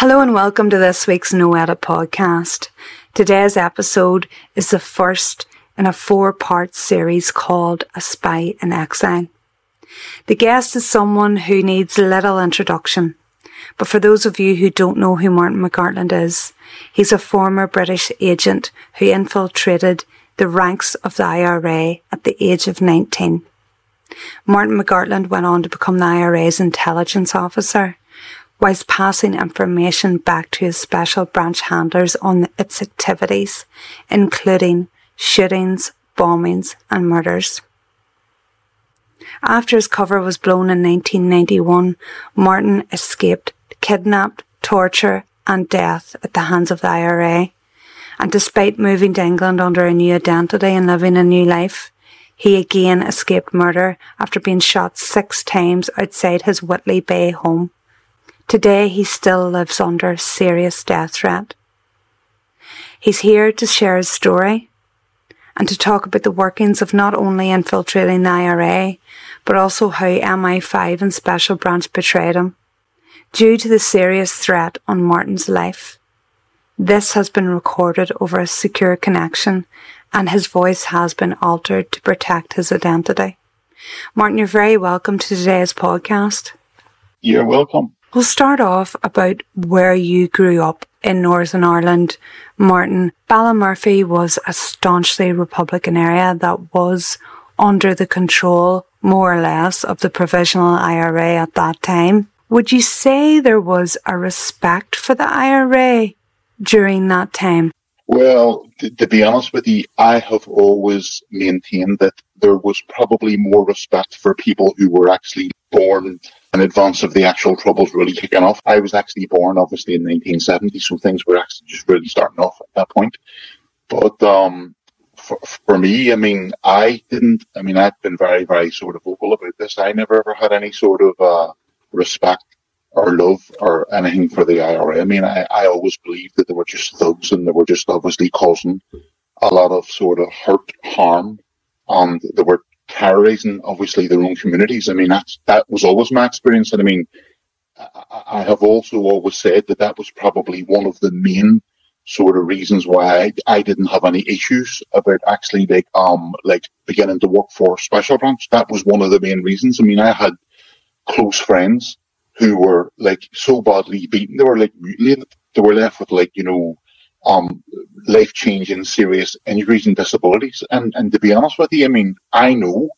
Hello and welcome to this week's No Edit podcast. Today's episode is the first in a four part series called A Spy in Exile. The guest is someone who needs little introduction, but for those of you who don't know who Martin McGartland is, he's a former British agent who infiltrated the ranks of the IRA at the age of 19. Martin McGartland went on to become the IRA's intelligence officer whilst passing information back to his special branch handlers on its activities, including shootings, bombings, and murders. After his cover was blown in 1991, Martin escaped kidnapped, torture, and death at the hands of the IRA. And despite moving to England under a new identity and living a new life, he again escaped murder after being shot six times outside his Whitley Bay home. Today he still lives under serious death threat. He's here to share his story and to talk about the workings of not only infiltrating the IRA, but also how MI5 and Special Branch betrayed him due to the serious threat on Martin's life. This has been recorded over a secure connection and his voice has been altered to protect his identity. Martin, you're very welcome to today's podcast. You're welcome. We'll start off about where you grew up in Northern Ireland. Martin, Ballymurphy was a staunchly Republican area that was under the control, more or less, of the Provisional IRA at that time. Would you say there was a respect for the IRA during that time? Well, to, to be honest with you, I have always maintained that there was probably more respect for people who were actually born in advance of the actual troubles really kicking off. I was actually born obviously in 1970, so things were actually just really starting off at that point. But um, for, for me, I mean, I didn't. I mean, I've been very, very sort of vocal about this. I never ever had any sort of uh, respect or love or anything for the IRA. I mean, I, I always believed that they were just thugs and they were just obviously causing a lot of sort of hurt, harm, and they were terrorizing obviously their own communities. I mean, that's, that was always my experience. And I mean, I, I have also always said that that was probably one of the main sort of reasons why I, I didn't have any issues about actually like, um, like beginning to work for Special Branch. That was one of the main reasons. I mean, I had close friends who were like so badly beaten. They were like mutilated. They were left with like, you know, um, life changing serious injuries and disabilities. And, and to be honest with you, I mean, I know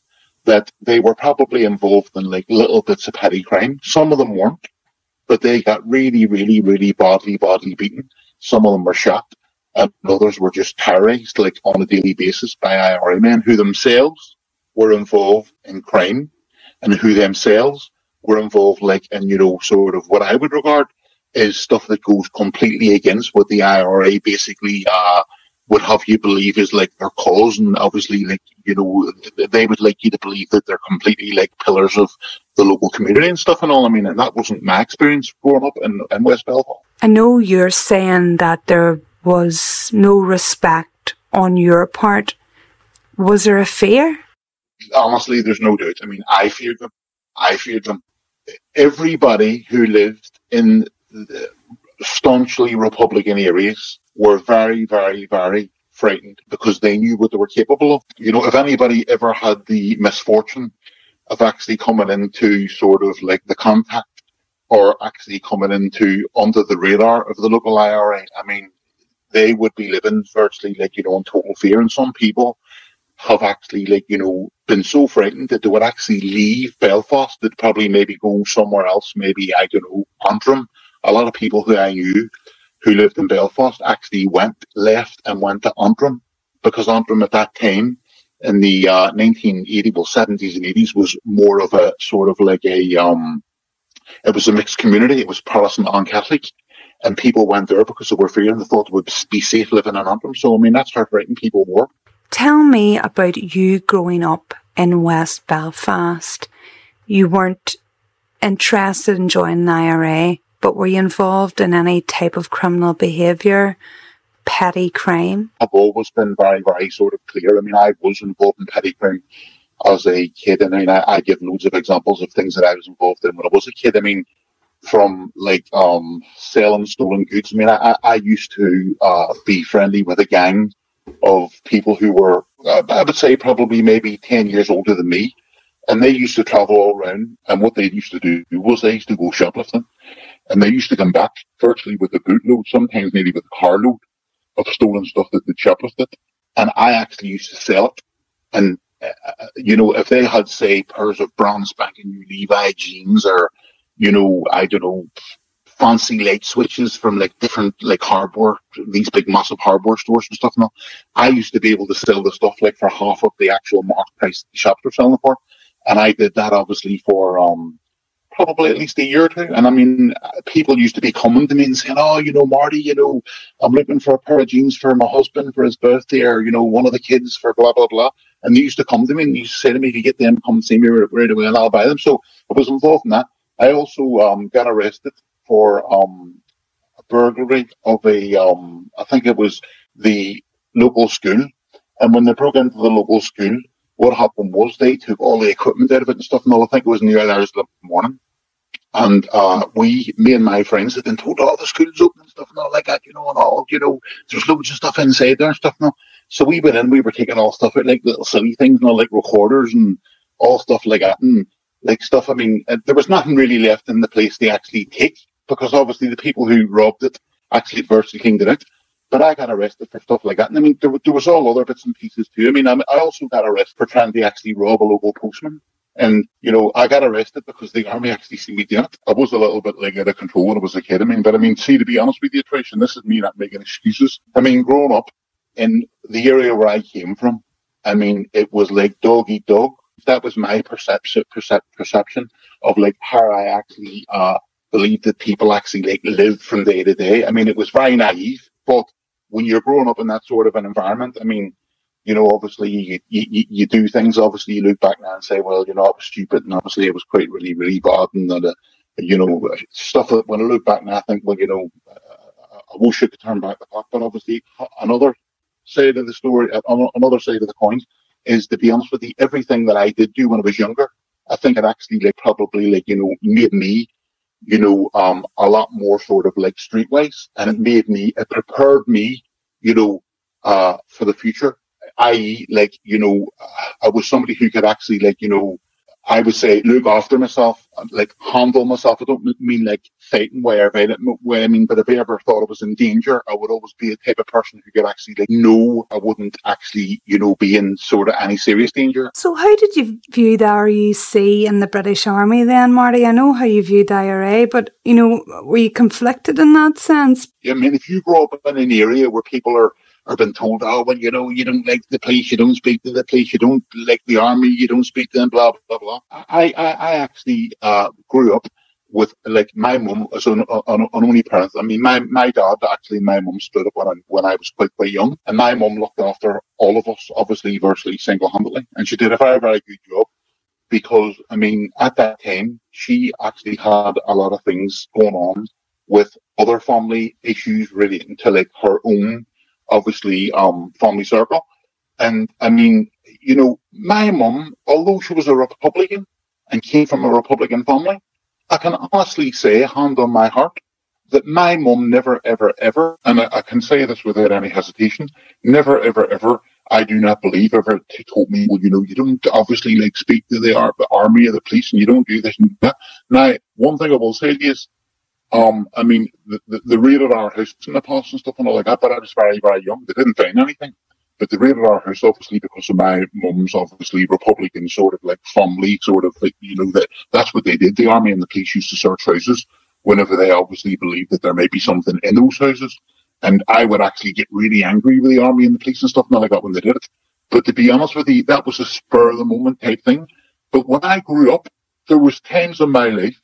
that they were probably involved in like little bits of petty crime. Some of them weren't, but they got really, really, really badly, badly beaten. Some of them were shot and others were just terrorized like on a daily basis by IRA men who themselves were involved in crime and who themselves were involved like in, you know, sort of what I would regard is stuff that goes completely against what the IRA basically uh, would have you believe is like their cause, and obviously, like you know, they would like you to believe that they're completely like pillars of the local community and stuff and all. I mean, and that wasn't my experience growing up in, in West Belfast. I know you're saying that there was no respect on your part. Was there a fear? Honestly, there's no doubt. I mean, I feared them. I feared them. everybody who lived in staunchly Republican areas were very, very, very frightened because they knew what they were capable of. You know, if anybody ever had the misfortune of actually coming into sort of like the contact or actually coming into under the radar of the local IRA, I mean, they would be living virtually like, you know, in total fear. And some people have actually like, you know, been so frightened that they would actually leave Belfast, that probably maybe go somewhere else, maybe, I don't know, Antrim. A lot of people who I knew who lived in Belfast actually went, left and went to Antrim because Antrim at that time in the uh, 1980s, well, 70s and 80s was more of a sort of like a, um, it was a mixed community. It was Protestant and Catholic. And people went there because they were fearing they thought it would be safe living in Antrim. So, I mean, that's how people were. Tell me about you growing up in West Belfast. You weren't interested in joining the IRA, but were you involved in any type of criminal behaviour, petty crime? I've always been very, very sort of clear. I mean, I was involved in petty crime as a kid, and I mean, I, I give loads of examples of things that I was involved in when I was a kid. I mean, from like um, selling stolen goods. I mean, I, I used to uh, be friendly with a gang of people who were, uh, I would say, probably maybe 10 years older than me. And they used to travel all around. And what they used to do was they used to go shoplifting. And they used to come back virtually with a bootload, sometimes maybe with a carload of stolen stuff that they shoplifted. And I actually used to sell it. And, uh, you know, if they had, say, pairs of brand spanking new Levi jeans or, you know, I don't know, fancy light switches from like different like hardware, these big massive hardware stores and stuff. Now, I used to be able to sell the stuff like for half of the actual market price the shops were selling for, and I did that obviously for um probably at least a year or two. And I mean, people used to be coming to me and saying, "Oh, you know, Marty, you know, I'm looking for a pair of jeans for my husband for his birthday, or you know, one of the kids for blah blah blah." And they used to come to me and used to say to me, "If you get them, come and see me right away, and I'll buy them." So I was involved in that. I also um, got arrested for um, a burglary of a, um, I think it was the local school. And when they broke into the local school, what happened was they took all the equipment out of it and stuff. And all I think it was in the early hours of the morning. And uh, we, me and my friends, had been told all oh, the schools open and stuff and all like that, you know, and all, you know, there's loads of stuff inside there and stuff now. So we went in, we were taking all stuff out, like little silly things and all, like recorders and all stuff like that. And like stuff. I mean, uh, there was nothing really left in the place to actually take because obviously the people who robbed it actually virtually cleaned it out. But I got arrested for stuff like that. And I mean, there, there was all other bits and pieces too. I mean, I, I also got arrested for trying to actually rob a local postman. And, you know, I got arrested because the army actually seen me doing it. I was a little bit like out of control when I was a kid. I mean, but I mean, see, to be honest with you, Trish, and this is me not making excuses. I mean, growing up in the area where I came from, I mean, it was like dog eat dog that was my perception perception of like how I actually uh that people actually like live from day to day. I mean, it was very naive, but when you're growing up in that sort of an environment, I mean, you know, obviously you, you, you do things. Obviously, you look back now and say, well, you know, it was stupid, and obviously it was quite really, really bad, and that, uh, you know, stuff that when I look back now, I think, well, you know, uh, I wish I could turn back the clock, but obviously another side of the story, another side of the coin is to be honest with you, everything that I did do when I was younger, I think it actually like probably like, you know, made me, you know, um, a lot more sort of like streetwise and it made me, it prepared me, you know, uh, for the future. I.e., like, you know, I was somebody who could actually like, you know, I would say look after myself, like handle myself. I don't mean like fighting way or violent way. I mean, but if I ever thought I was in danger, I would always be a type of person who could actually like know I wouldn't actually, you know, be in sort of any serious danger. So how did you view the RUC and the British Army then, Marty? I know how you viewed the IRA, but you know, were you conflicted in that sense? Yeah, I mean, if you grow up in an area where people are or been told, oh, well, you know, you don't like the police, you don't speak to the police, you don't like the army, you don't speak to them, blah, blah, blah. I, I, I actually, uh, grew up with, like, my mum as an, an, an, only parent. I mean, my, my dad, actually, my mum split up when I, when I was quite, quite young. And my mum looked after all of us, obviously, virtually single-handedly. And she did a very, very good job because, I mean, at that time, she actually had a lot of things going on with other family issues relating to like her own obviously um, family circle. And I mean, you know, my mum, although she was a Republican and came from a Republican family, I can honestly say, hand on my heart, that my mum never, ever, ever, and I, I, can say this without any hesitation, never, ever, ever, I do not believe ever told me, well, you know, you don't obviously like speak to the army or the police and you don't do this and that. Now, one thing I will say is, um, I mean, the, the, the raided our house in the past and stuff and all like that, but I was very, very young. They didn't find anything. But they raided our house obviously because of my mum's obviously Republican sort of like family, sort of like, you know, that that's what they did. The army and the police used to search houses whenever they obviously believed that there may be something in those houses. And I would actually get really angry with the army and the police and stuff and all like that when they did it. But to be honest with you, that was a spur of the moment type thing. But when I grew up, there was times in my life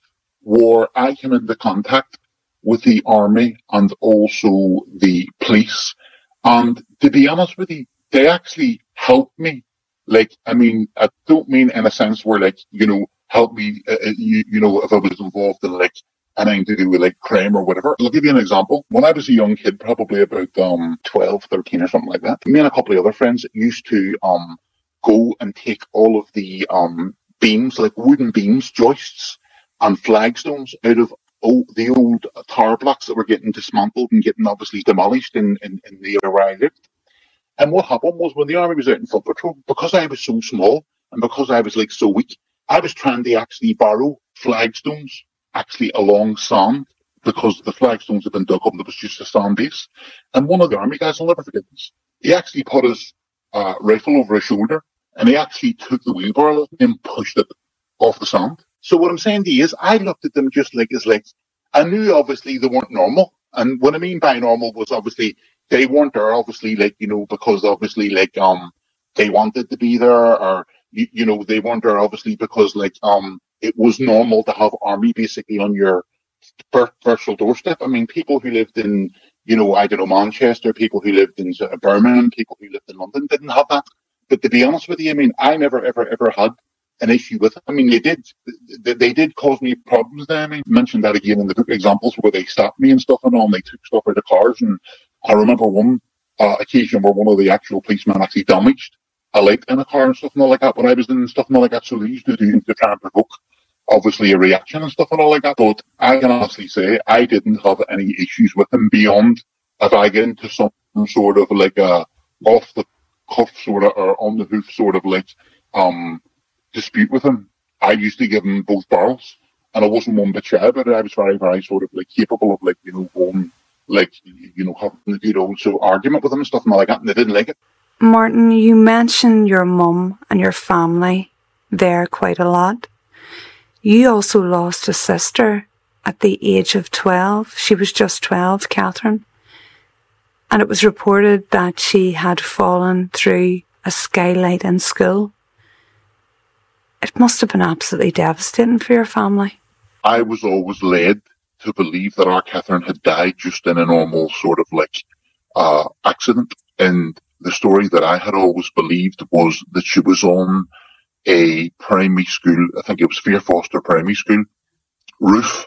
where I came into contact with the army and also the police. And to be honest with you, they actually helped me. Like, I mean, I don't mean in a sense where like, you know, help me, uh, uh you, you know, if I was involved in like anything to do with like crime or whatever. I'll give you an example. When I was a young kid, probably about um 12, 13 or something like that, me and a couple of other friends used to um go and take all of the um beams, like wooden beams, joists and flagstones out of oh, the old tower blocks that were getting dismantled and getting obviously demolished in, in, in the area I lived. And what happened was when the army was out in foot patrol, because I was so small and because I was like so weak, I was trying to actually borrow flagstones actually along sand because the flagstones had been dug up and there was just a sand base. And one of the army guys, I'll never forget this, he actually put his uh, rifle over his shoulder and he actually took the wheelbarrow and pushed it off the sand. So what I'm saying to you is I looked at them just like as like, I knew obviously they weren't normal. And what I mean by normal was obviously they weren't there obviously like, you know, because obviously like, um, they wanted to be there or, you, you know, they weren't there obviously because like, um, it was normal to have army basically on your virtual doorstep. I mean, people who lived in, you know, I don't know, Manchester, people who lived in Birmingham, people who lived in London didn't have that. But to be honest with you, I mean, I never, ever, ever had an issue with it. I mean, they did, they did cause me problems there. I mean, mentioned that again in the book examples where they stopped me and stuff and all, and they took stuff out of cars. And I remember one uh, occasion where one of the actual policemen actually damaged a light in a car and stuff and all like that when I was in and stuff and all like that. So they used to do to try and provoke obviously a reaction and stuff and all like that. But I can honestly say I didn't have any issues with them beyond if I get into some sort of like a off the cuff sort of or on the hoof sort of like um dispute with him. I used to give him both barrels and I wasn't one bit shy but I was very, very sort of like capable of like, you know, going like, you know, having a good old so argument with him and stuff and all like that and they didn't like it. Martin, you mentioned your mum and your family there quite a lot. You also lost a sister at the age of 12. She was just 12, Catherine. And it was reported that she had fallen through a skylight in school. It must have been absolutely devastating for your family. I was always led to believe that our Catherine had died just in a normal sort of like uh, accident. And the story that I had always believed was that she was on a primary school, I think it was Fear Foster Primary School roof.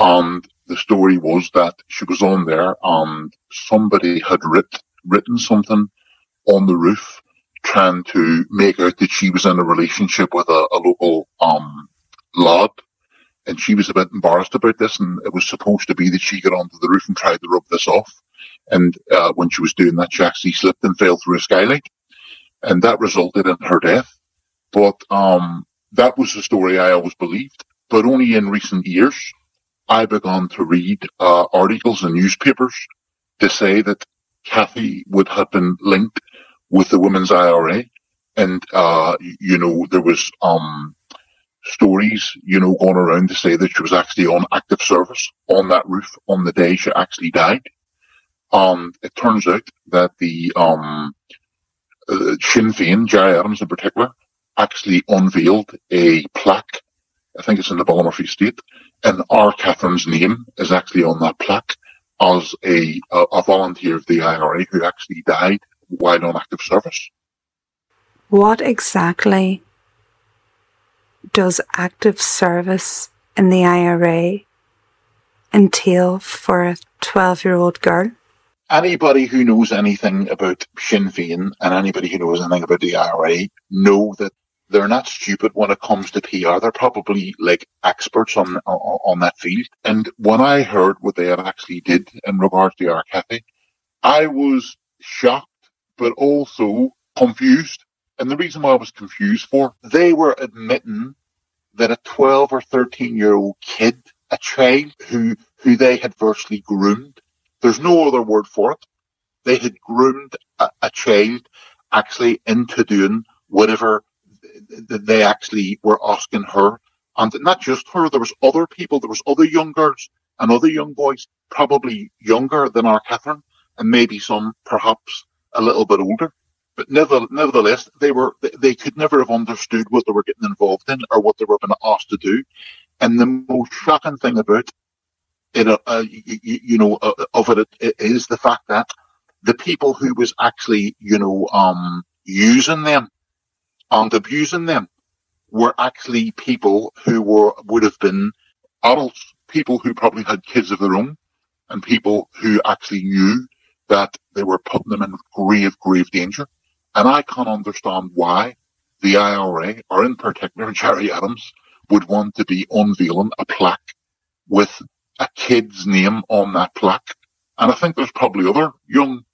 And the story was that she was on there and somebody had writ, written something on the roof trying to make out that she was in a relationship with a, a local, um, lad. And she was a bit embarrassed about this and it was supposed to be that she got onto the roof and tried to rub this off. And, uh, when she was doing that, she actually slipped and fell through a skylight. And that resulted in her death. But um, that was the story I always believed. But only in recent years, I began to read uh, articles in newspapers to say that Kathy would have been linked with the Women's IRA. And, uh, you know, there was, um, stories, you know, going around to say that she was actually on active service on that roof on the day she actually died. Um, it turns out that the, um, uh, Sinn Féin, Gerry Adams in particular, actually unveiled a plaque. I think it's in the Ballymurphy estate, and our Catherine's name is actually on that plaque as a, a, a volunteer of the IRA who actually died while on active service. What exactly does active service in the IRA entail for a 12 year old girl? Anybody who knows anything about Sinn Féin and anybody who knows anything about the IRA know that they're not stupid when it comes to PR. They're probably like experts on, on, on that field. And when I heard what they had actually did in regards to our Cathy, I was shocked, but also confused. And the reason why I was confused for, they were admitting that a 12 or 13 year old kid, a child who, who they had virtually groomed, there's no other word for it. They had groomed a, a child actually into doing whatever they actually were asking her. And not just her, there was other people, there was other young girls and other young boys, probably younger than our Catherine, and maybe some perhaps a little bit older. But nevertheless, they were they could never have understood what they were getting involved in or what they were being asked to do. And the most shocking thing about it, uh, uh you, you, know, uh, of it, it is the fact that the people who was actually, you know, um, using them and abusing them were actually people who were would have been adults, people who probably had kids of their own, and people who actually knew that they were putting them in grave, grave danger. And I can't understand why the IRA, or in particular Gerry Adams, would want to be unveiling a plaque with a kid's name on that plaque. And I think there's probably other young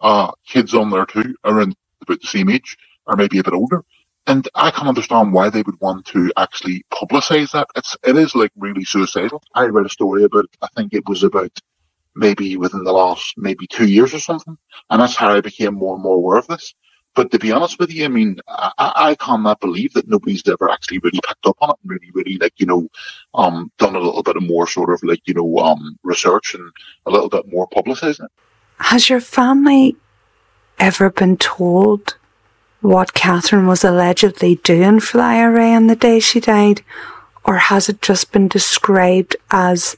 uh, kids on there too, around about the same age, or maybe a bit older, and I can't understand why they would want to actually publicize that. It's, it is like really suicidal. I read a story about, I think it was about maybe within the last maybe two years or something. And that's how I became more and more aware of this. But to be honest with you, I mean, I, I cannot believe that nobody's ever actually really picked up on it and really, really like, you know, um, done a little bit of more sort of like, you know, um, research and a little bit more publicizing it. Has your family ever been told what Catherine was allegedly doing for the IRA on the day she died, or has it just been described as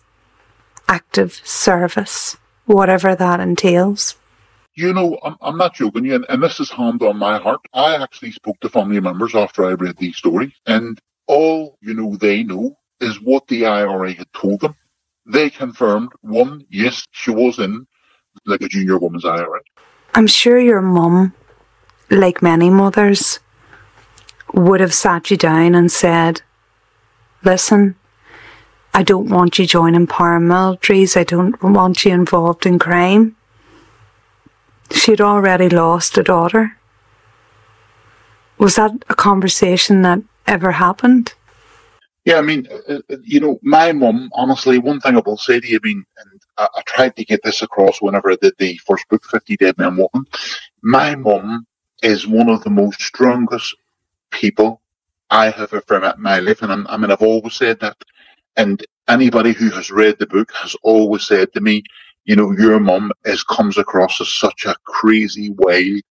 active service, whatever that entails? You know, I'm, I'm not joking you, and, and this is hand on my heart. I actually spoke to family members after I read these stories, and all, you know, they know is what the IRA had told them. They confirmed, one, yes, she was in like a junior woman's IRA. I'm sure your mum like many mothers, would have sat you down and said, Listen, I don't want you joining paramilitaries. I don't want you involved in crime. She'd already lost a daughter. Was that a conversation that ever happened? Yeah, I mean, uh, uh you know, my mum, honestly, one thing I will say to you, I mean, and I, tried to get this across whenever I did the first book, 50 Dead Men Walking. My mum is one of the most strongest people I have ever met in my life. And I'm, I mean, I've always said that. And anybody who has read the book has always said to me, you know, your mum is comes across as such a crazy, wild,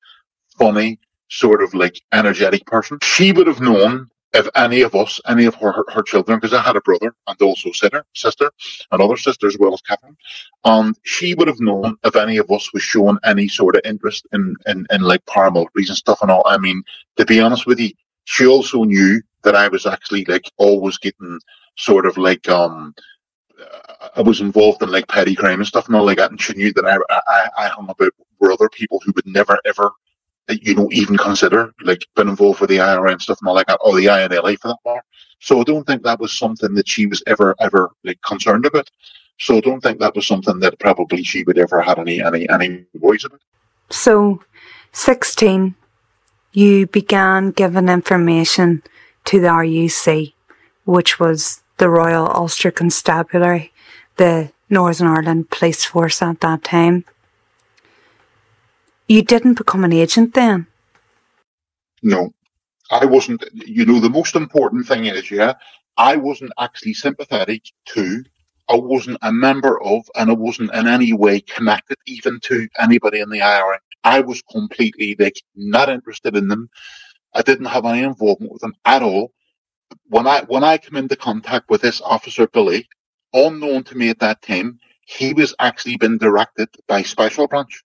funny, sort of like energetic person. She would have known if any of us, any of her, her, her children, because I had a brother and also sister, sister, and other sisters as well as Catherine, and she would have known if any of us was showing any sort of interest in, in, in like paramilitaries and stuff and all. I mean, to be honest with you, she also knew that I was actually like always getting sort of like, um, I was involved in like petty crime and stuff and all like that, and she knew that I, I, I hung about with other people who would never ever you know, even consider like been involved with the IRA and stuff and all like that, or the INLA for that matter. So I don't think that was something that she was ever, ever like concerned about. So I don't think that was something that probably she would ever had any, any, any worries about. So, 16, you began giving information to the RUC, which was the Royal Ulster Constabulary, the Northern Ireland Police Force at that time. You didn't become an agent then? No. I wasn't, you know, the most important thing is, yeah, I wasn't actually sympathetic to, I wasn't a member of, and I wasn't in any way connected even to anybody in the IRA. I was completely, like, not interested in them. I didn't have any involvement with them at all. When I, when I came into contact with this officer, Billy, unknown to me at that time, he was actually been directed by Special Branch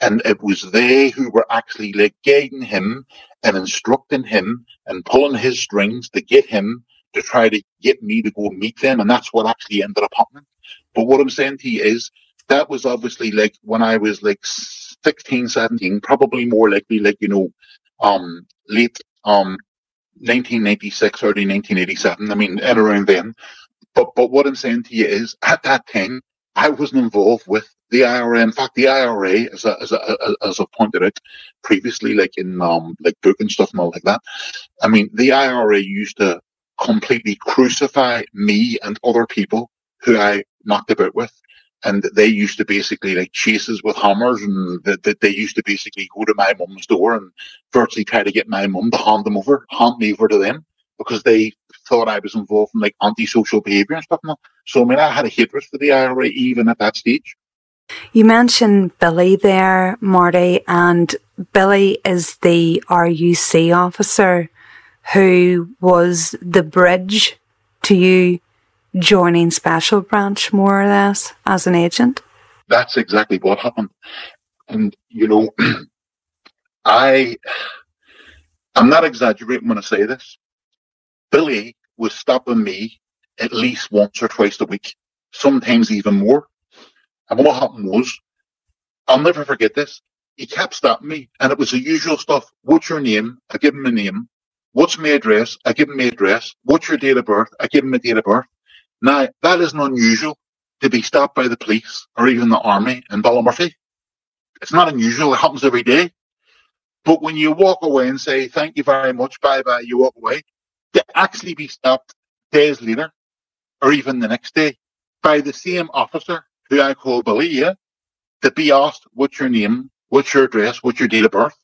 and it was they who were actually like guiding him and instructing him and pulling his strings to get him to try to get me to go meet them. And that's what actually ended up happening. But what I'm saying to you is that was obviously like when I was like 16, 17, probably more likely like, you know, um, late, um, 1996, early 1987. I mean, at around then. But but what I'm saying to you is, at that time, I wasn't involved with the IRA. In fact, the IRA, as I, as I, as I pointed out previously, like in um like book and stuff and all like that. I mean, the IRA used to completely crucify me and other people who I knocked about with. And they used to basically like chases with hammers and that they, they used to basically go to my mum's door and virtually try to get my mum to hand them over, hand me over to them because they thought I was involved in like antisocial behaviour and stuff. So I mean, I had a hatred for the IRA even at that stage. You mentioned Billy there, Marty, and Billy is the RUC officer who was the bridge to you joining Special Branch more or less as an agent? That's exactly what happened. And, you know, I, I'm not exaggerating when I say this. Billy was stopping me at least once or twice a week, sometimes even more. And what happened was, I'll never forget this. He kept stopping me, and it was the usual stuff. What's your name? I give him a name. What's my address? I give him my address. What's your date of birth? I give him a date of birth. Now, that isn't unusual to be stopped by the police or even the army in Ballymurphy. It's not unusual. It happens every day. But when you walk away and say, thank you very much, bye bye, you walk away, to actually be stopped days later or even the next day by the same officer who I call Billy to be asked, what's your name? What's your address? What's your date of birth?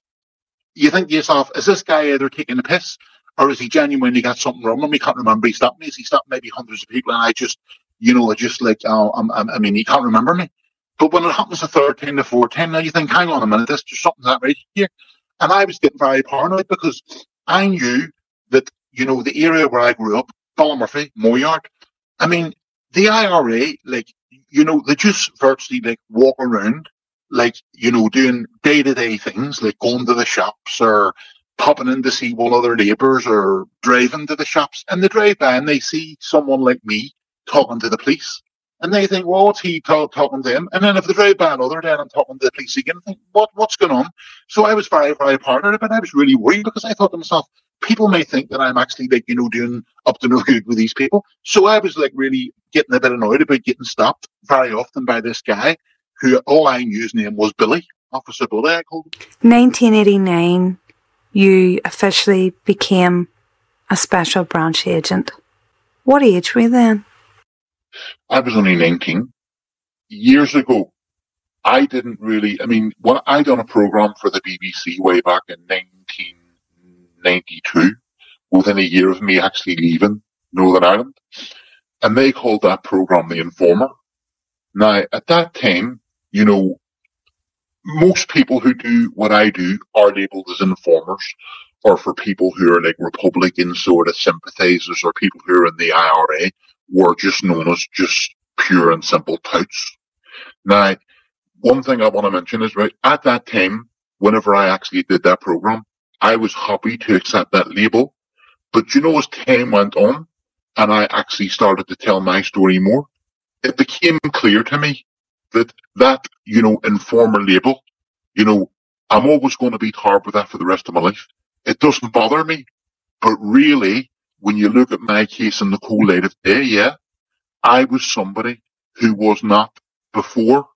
You think to yourself, is this guy either taking a piss or is he genuinely got something wrong and we can't remember he stopped me? He stopped maybe hundreds of people and I just, you know, I just like, oh, I'm, I'm, i mean, he can't remember me. But when it happens the third time, the fourth now you think, hang on a minute, this just something's not right here. And I was getting very paranoid because I knew that, you know, the area where I grew up, Ballymurphy, Moyard, I mean, the IRA, like, you know, they just virtually like walk around, like, you know, doing day to day things, like going to the shops or popping in to see one of their neighbours or driving to the shops and they drive by and they see someone like me talking to the police. And they think, well, what's he talk, talking to him? And then if they drive by another day and I'm talking to the police again, think, what, what's going on? So I was very, very paranoid, but I was really worried because I thought to myself, people may think that I'm actually like, you know, doing up to no good with these people. So I was like really getting a bit annoyed about getting stopped very often by this guy who all I knew his name was Billy, Officer Billy, I called him. 1989 you officially became a special branch agent. What age were you then? I was only 19. Years ago, I didn't really, I mean, when I done a program for the BBC way back in 1992, within a year of me actually leaving Northern Ireland, and they called that program The Informer. Now, at that time, you know, most people who do what I do are labeled as informers, or for people who are like Republican sort of sympathizers, or people who are in the IRA, were just known as just pure and simple touts. Now, one thing I want to mention is right at that time, whenever I actually did that program, I was happy to accept that label. But you know, as time went on, and I actually started to tell my story more, it became clear to me that that, you know, informer label, you know, I'm always going to be tarred with that for the rest of my life. It doesn't bother me. But really, when you look at my case in the cool light of day, yeah, I was somebody who was not before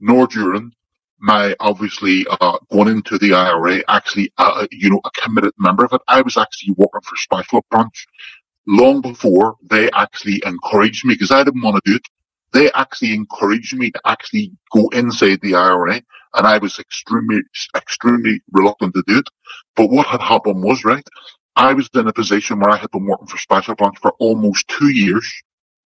nor during my obviously uh, going into the IRA, actually, uh, you know, a committed member of it. I was actually working for Special Branch long before they actually encouraged me because I didn't want to do it they actually encouraged me to actually go inside the IRA and I was extremely, extremely reluctant to do it. But what had happened was, right, I was in a position where I had been working for Special Branch for almost two years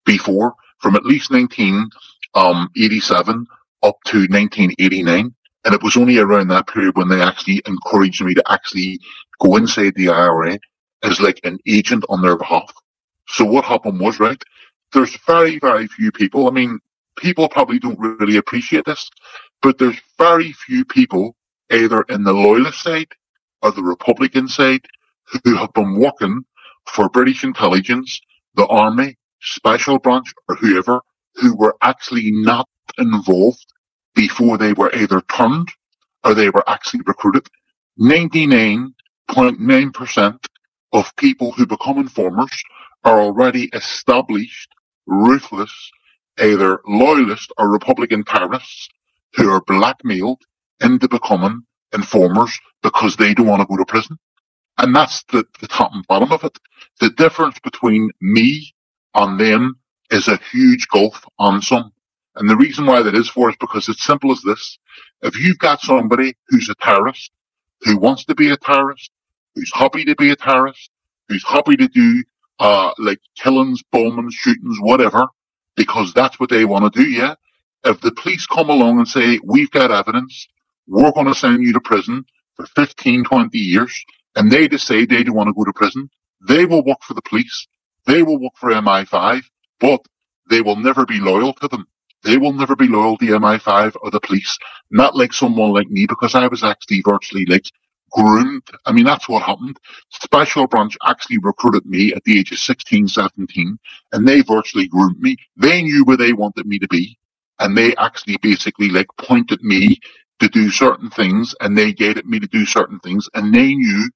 before, from at least 1987 um, up to 1989. And it was only around that period when they actually encouraged me to actually go inside the IRA as like an agent on their behalf. So what happened was, right, there's very, very few people. I mean, people probably don't really appreciate this, but there's very few people either in the loyalist side or the Republican side who have been working for British intelligence, the army, special branch, or whoever, who were actually not involved before they were either turned or they were actually recruited. 99.9% of people who become informers are already established, ruthless, either loyalist or Republican terrorists who are blackmailed into becoming informers because they don't want to go to prison. And that's the, the top and bottom of it. The difference between me and them is a huge gulf on some. And the reason why that is for is because it's simple as this. If you've got somebody who's a terrorist, who wants to be a terrorist, who's happy to be a terrorist, who's happy to do, uh, like killings, bombings, shootings, whatever, because that's what they want to do, yeah? If the police come along and say, we've got evidence, we're going to send you to prison for 15, 20 years, and they decide they don't want to go to prison, they will work for the police. They will work for MI5, but they will never be loyal to them. They will never be loyal to MI5 or the police. Not like someone like me, because I was actually virtually like groomed. I mean, that's what happened. Special Branch actually recruited me at the age of 16, 17, and they virtually groomed me. They knew where they wanted me to be, and they actually basically like pointed me to do certain things, and they guided me to do certain things, and they knew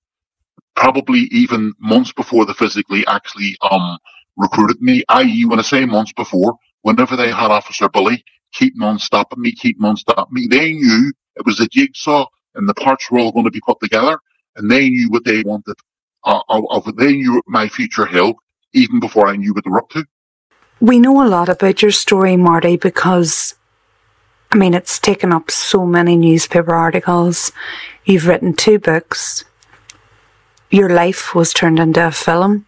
probably even months before they physically actually um recruited me, i.e. when I say months before, whenever they had Officer Billy keeping on stopping me, keeping on stopping me, they knew it was a jigsaw and the parts were all going to be put together and they knew what they wanted. Uh, of, they knew my future held even before I knew what they were up to. We know a lot about your story, Marty, because I mean, it's taken up so many newspaper articles. You've written two books. Your life was turned into a film,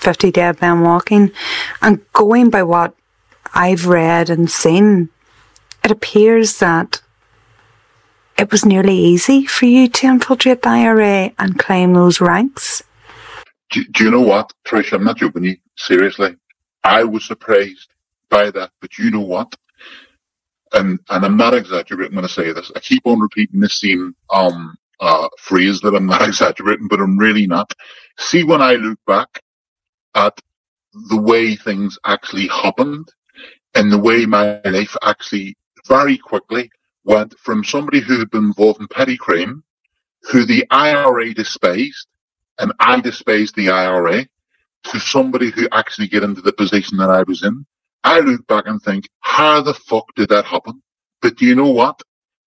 50 Dead Men Walking. And going by what I've read and seen, it appears that it was nearly easy for you to infiltrate the IRA and claim those ranks. Do, do you know what, Trish? I'm not joking you. Seriously. I was surprised by that, but you know what? And, and I'm not exaggerating when I say this. I keep on repeating this same, um, uh, phrase that I'm not exaggerating, but I'm really not. See, when I look back at the way things actually happened and the way my life actually very quickly went from somebody who had been involved in petty crime, who the IRA despised, and I despised the IRA, to somebody who actually get into the position that I was in. I look back and think, how the fuck did that happen? But do you know what?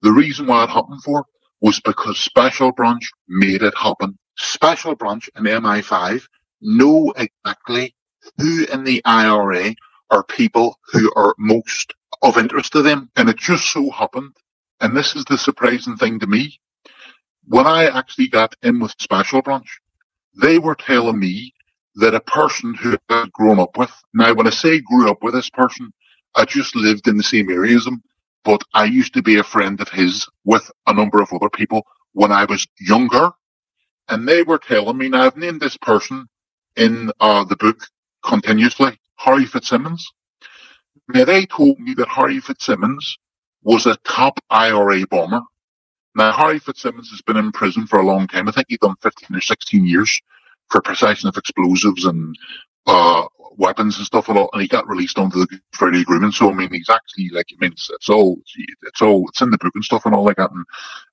The reason why it happened for was because Special Branch made it happen. Special Branch and MI5 know exactly who in the IRA are people who are most of interest to them. And it just so happened, and this is the surprising thing to me, when I actually got in with Special Branch, they were telling me that a person who i had grown up with, now when I say grew up with this person, I just lived in the same area as him, but I used to be a friend of his with a number of other people when I was younger. And they were telling me, now I've named this person in uh, the book continuously, Harry Fitzsimmons. Now they told me that Harry Fitzsimmons was a top IRA bomber. Now Harry Fitzsimmons has been in prison for a long time. I think he's done 15 or 16 years for possession of explosives and uh, weapons and stuff and all, and he got released under the Friday Agreement. So I mean, he's actually like, I mean, it's, it's all, it's all, it's in the book and stuff and all like that. And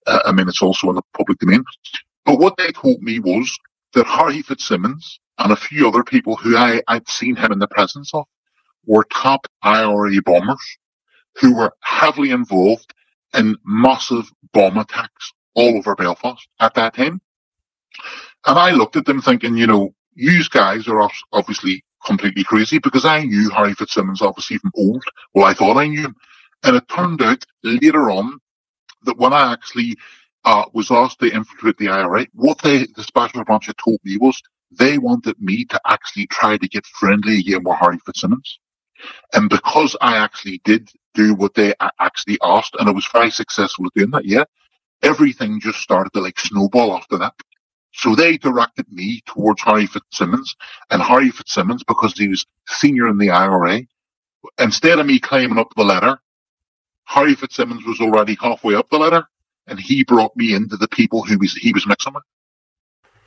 uh, I mean, it's also in the public domain. But what they told me was that Harry Fitzsimmons and a few other people who I, I'd seen him in the presence of were top IRA bombers who were heavily involved in massive bomb attacks all over Belfast at that time. And I looked at them thinking, you know, you guys are obviously completely crazy because I knew Harry Fitzsimmons obviously from old. Well, I thought I knew him. And it turned out later on that when I actually uh, was asked to infiltrate the IRA, what they, the special branch had told me was they wanted me to actually try to get friendly again with Harry Fitzsimmons. And because I actually did do what they actually asked, and I was very successful at doing that, yeah, everything just started to like snowball after that. So they directed me towards Harry Fitzsimmons, and Harry Fitzsimmons, because he was senior in the IRA, instead of me climbing up the ladder, Harry Fitzsimmons was already halfway up the ladder, and he brought me into the people who was, he was mixing with.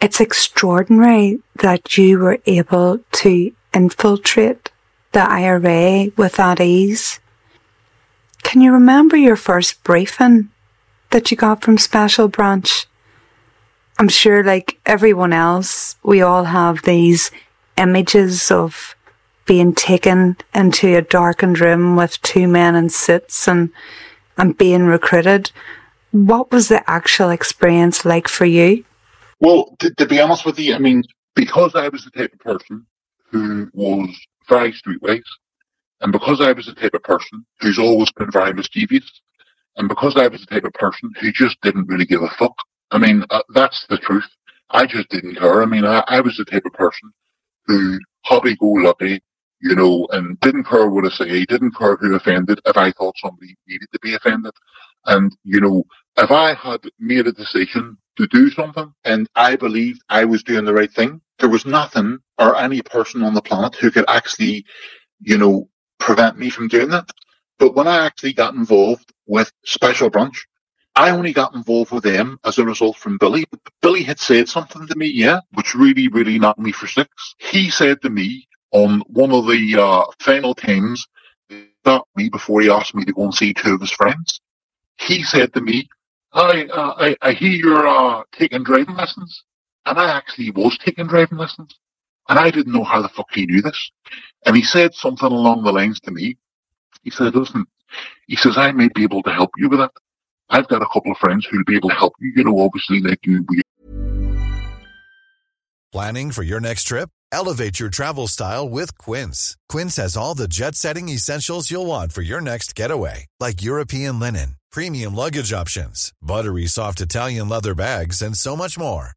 It's extraordinary that you were able to infiltrate the IRA with that ease. Can you remember your first briefing that you got from Special Branch? I'm sure, like everyone else, we all have these images of being taken into a darkened room with two men in suits and and being recruited. What was the actual experience like for you? Well, to, to be honest with you, I mean, because I was the type of person who was very streetwise, and because I was the type of person who's always been very mischievous, and because I was the type of person who just didn't really give a fuck. I mean, uh, that's the truth. I just didn't care. I mean, I, I was the type of person who hobby go lucky, you know, and didn't care what I say, didn't care who offended if I thought somebody needed to be offended. And, you know, if I had made a decision to do something and I believed I was doing the right thing, there was nothing or any person on the planet who could actually, you know, prevent me from doing that. But when I actually got involved with Special Branch, I only got involved with them as a result from Billy. Billy had said something to me, yeah, which really, really knocked me for six. He said to me on one of the uh, final times, stopped me before he asked me to go and see two of his friends. He said to me, I, uh, I, I hear you're uh, taking driving lessons. And I actually was taking driving lessons. And I didn't know how the fuck he knew this. And he said something along the lines to me. He said, listen, he says, I may be able to help you with that. I've got a couple of friends who'll be able to help you, you know, obviously like you. Planning for your next trip? Elevate your travel style with Quince. Quince has all the jet setting essentials you'll want for your next getaway, like European linen, premium luggage options, buttery soft Italian leather bags, and so much more.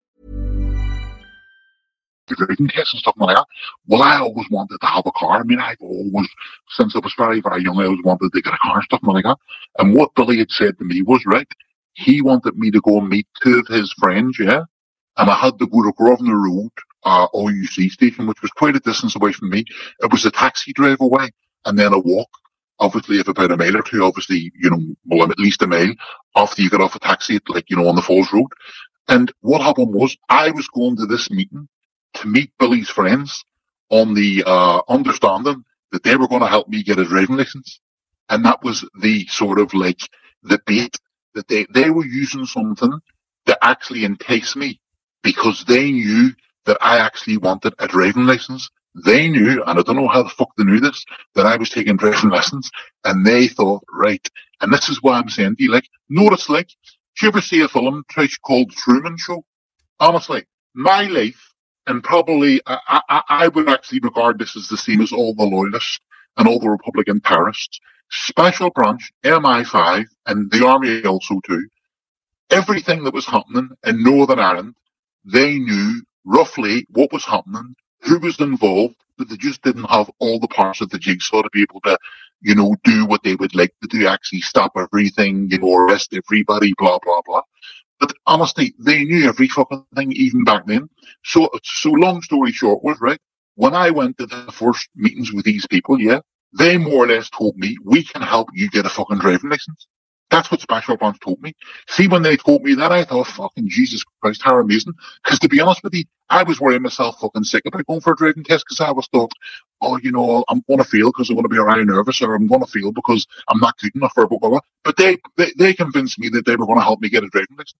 Driving tests and stuff like that. Well, I always wanted to have a car. I mean, I've always, since I was very, very young, I always wanted to get a car and stuff like that. And what Billy had said to me was, right, he wanted me to go and meet two of his friends, yeah? And I had to go to Grosvenor Road, uh, RUC station, which was quite a distance away from me. It was a taxi drive away and then a walk. Obviously, if about a mile or two, obviously, you know, well, at least a mile after you get off a taxi, like, you know, on the Falls Road. And what happened was I was going to this meeting to meet Billy's friends on the uh, understanding that they were going to help me get a driving license. And that was the sort of like the bait that they, they were using something to actually entice me because they knew that I actually wanted a driving license. They knew, and I don't know how the fuck they knew this, that I was taking driving lessons and they thought, right. And this is why I'm saying to you, like, notice, like, do you ever see a film, called Truman Show? Honestly, my life and probably I, I, I, would actually regard this as the same as all the loyalists and all the Republican terrorists. Special branch, MI5, and the army also too. Everything that was happening in Northern Ireland, they knew roughly what was happening, who was involved, but they just didn't have all the parts of the jigsaw to be able to, you know, do what they would like to do, actually stop everything, you know, arrest everybody, blah, blah, blah. But honestly, they knew every fucking thing even back then. So, so long story short was, right, when I went to the first meetings with these people, yeah, they more or less told me, we can help you get a fucking driving license. That's what Special Branch told me. See, when they told me that, I thought, fucking Jesus Christ, how amazing. Because to be honest with you, I was worrying myself fucking sick about going for a driving test because I was thought, oh, you know, I'm going to fail because I'm going to be around nervous or I'm going to fail because I'm not good enough for blah, blah, blah. But they, they, they convinced me that they were going to help me get a driving license.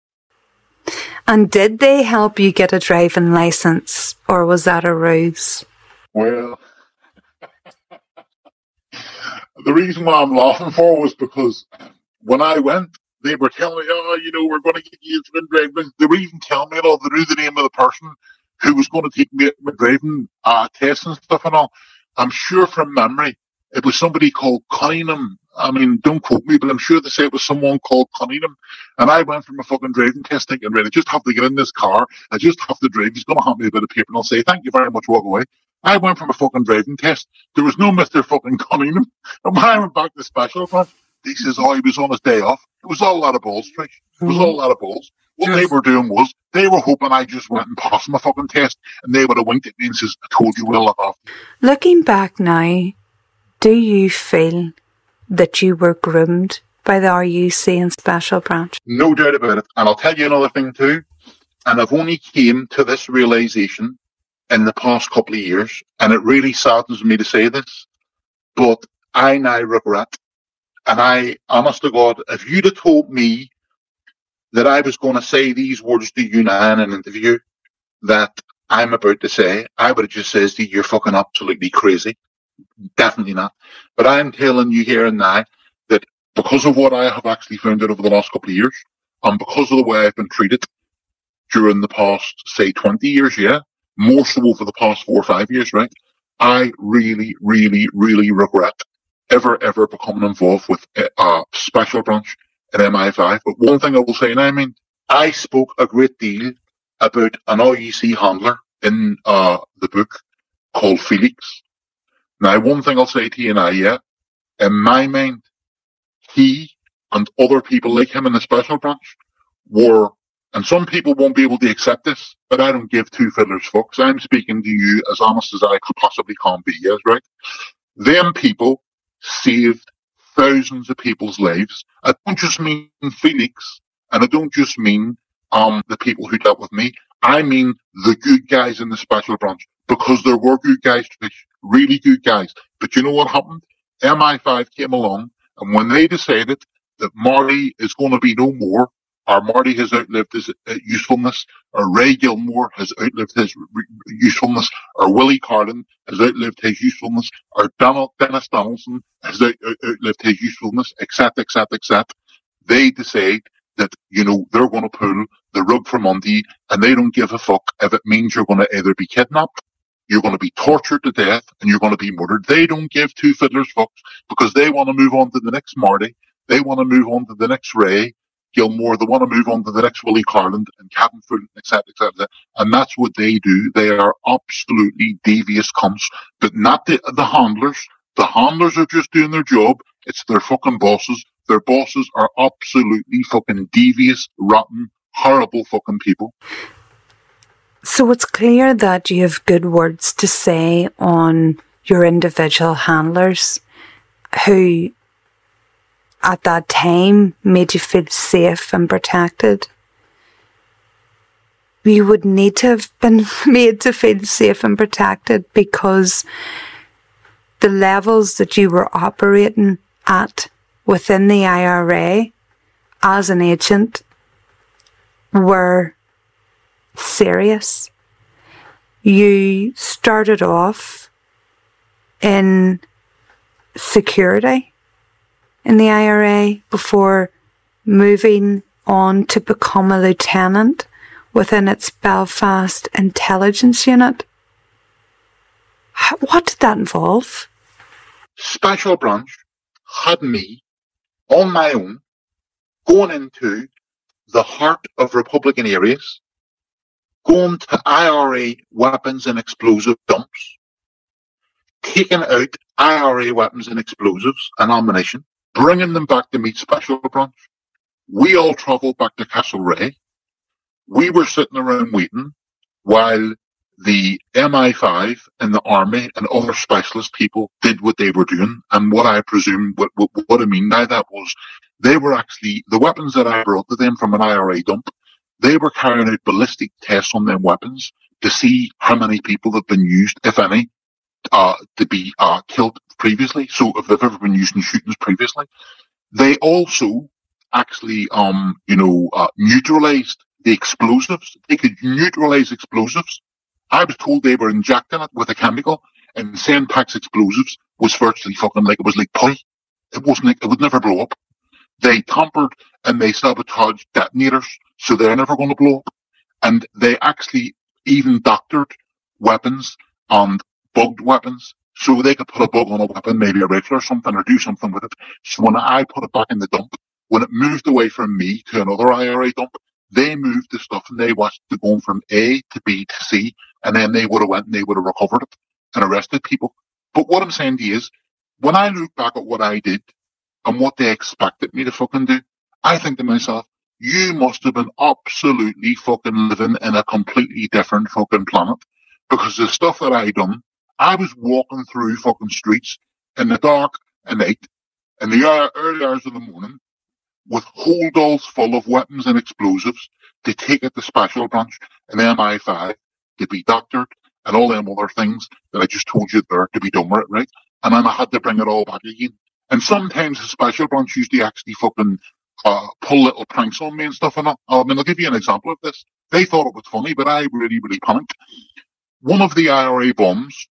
And did they help you get a driving license or was that a ruse? Well, the reason why I'm laughing for was because when I went, they were telling me, oh, you know, we're going to get you a driving. They were even telling me, all, they knew the name of the person who was going to take me my driving uh, and stuff and all. I'm sure from memory, it was somebody called Cunningham. I mean, don't quote me, but I'm sure they say it was someone called Cunningham. And I went from a fucking driving test thinking, right, I just have to get in this car. I just have to drive. He's going to hand me a bit of paper and I'll say, thank you very much, walk away. I went from a fucking driving test. There was no Mr. fucking Cunningham. And when I went back to special, he says, oh, he was on his day off. It was all a lot of balls, Trish. It was mm-hmm. all a lot of balls. What yes. they were doing was they were hoping I just went and passed my fucking test and they would have winked at me and says, I told you well off. Looking back now, do you feel that you were groomed by the RUC and Special Branch? No doubt about it. And I'll tell you another thing too. And I've only came to this realization in the past couple of years, and it really saddens me to say this, but I now regret, and I, honest to God, if you'd have told me that I was going to say these words to you now in an interview that I'm about to say, I would have just said to you, you're fucking absolutely crazy. Definitely not. But I'm telling you here and now that because of what I have actually found out over the last couple of years, and because of the way I've been treated during the past, say, 20 years, yeah, more so over the past four or five years, right? I really, really, really regret ever, ever becoming involved with a special branch in MI5. But one thing I will say and I mean, I spoke a great deal about an RUC handler in uh, the book called Felix. Now, one thing I'll say to you now, yeah, in my mind, he and other people like him in the special branch were and some people won't be able to accept this, but I don't give two fiddlers fucks. I'm speaking to you as honest as I possibly can be, yes, right? Them people saved thousands of people's lives. I don't just mean Felix, and I don't just mean um the people who dealt with me. I mean the good guys in the special branch, because there were good guys, really good guys. But you know what happened? MI5 came along, and when they decided that Marty is going to be no more, or Marty has outlived his uh, usefulness. or Ray Gilmour has outlived his usefulness. or Willie Carlin has outlived his usefulness. or Donald, Denis Donaldson has out, out, outlived his usefulness, etc., etc., etc. They decide that, you know, they're going to pull the rug from under you and they don't give a fuck if it means you're going to either be kidnapped, you're going to be tortured to death, and you're going to be murdered. They don't give two fiddlers fucks because they want to move on to the next Marty. They want to move on to the next Ray. Gilmour, they want to move on to the next Willie Carlin and Captain Fulton, etc., etc. And that's what they do. They are absolutely devious cunts, but not the, the handlers. The handlers are just doing their job. It's their fucking bosses. Their bosses are absolutely fucking devious, rotten, horrible fucking people. So it's clear that you have good words to say on your individual handlers who at that time made you feel safe and protected. You would need to have been made to feel safe and protected because the levels that you were operating at within the IRA as an agent were serious. You started off in security in the IRA before moving on to become a lieutenant within its Belfast intelligence unit. What did that involve? Special Branch had me on my own going into the heart of Republican areas, going to IRA weapons and explosive dumps, taking out IRA weapons and explosives and ammunition, bringing them back to meet Special Branch. We all travelled back to Castlereagh. We were sitting around waiting while the MI5 and the army and other specialist people did what they were doing. And what I presume, what, what, what I mean by that was they were actually, the weapons that I brought to them from an IRA dump, they were carrying out ballistic tests on their weapons to see how many people have been used, if any, uh, to be, uh, killed previously. So if they've ever been used in shootings previously, they also actually, um, you know, uh, neutralized the explosives. They could neutralize explosives I was told they were injecting it with a chemical and Semtex explosives was virtually fucking like, it was like putty. It wasn't like, it would never blow up. They tampered and they sabotaged detonators, so they're never going to blow up. And they actually even doctored weapons and bugged weapons so they could put a bug on a weapon, maybe a rifle or something, or do something with it. So when I put it back in the dump, when it moved away from me to another IRA dump, they moved the stuff and they watched it going from A to B to C, and then they would have went and they would have recovered it and arrested people. But what I'm saying to you is, when I look back at what I did and what they expected me to fucking do, I think to myself, you must have been absolutely fucking living in a completely different fucking planet. Because the stuff that I done, I was walking through fucking streets in the dark at night, in the early hours of the morning, with holdalls full of weapons and explosives to take it to special branch and MI5 to be doctored and all them other things that I just told you there to be done with right? And then I had to bring it all back again. And sometimes the special branch usually actually fucking uh, pull little pranks on me and stuff. And I, I mean, I'll give you an example of this. They thought it was funny, but I really, really panicked. One of the IRA bombs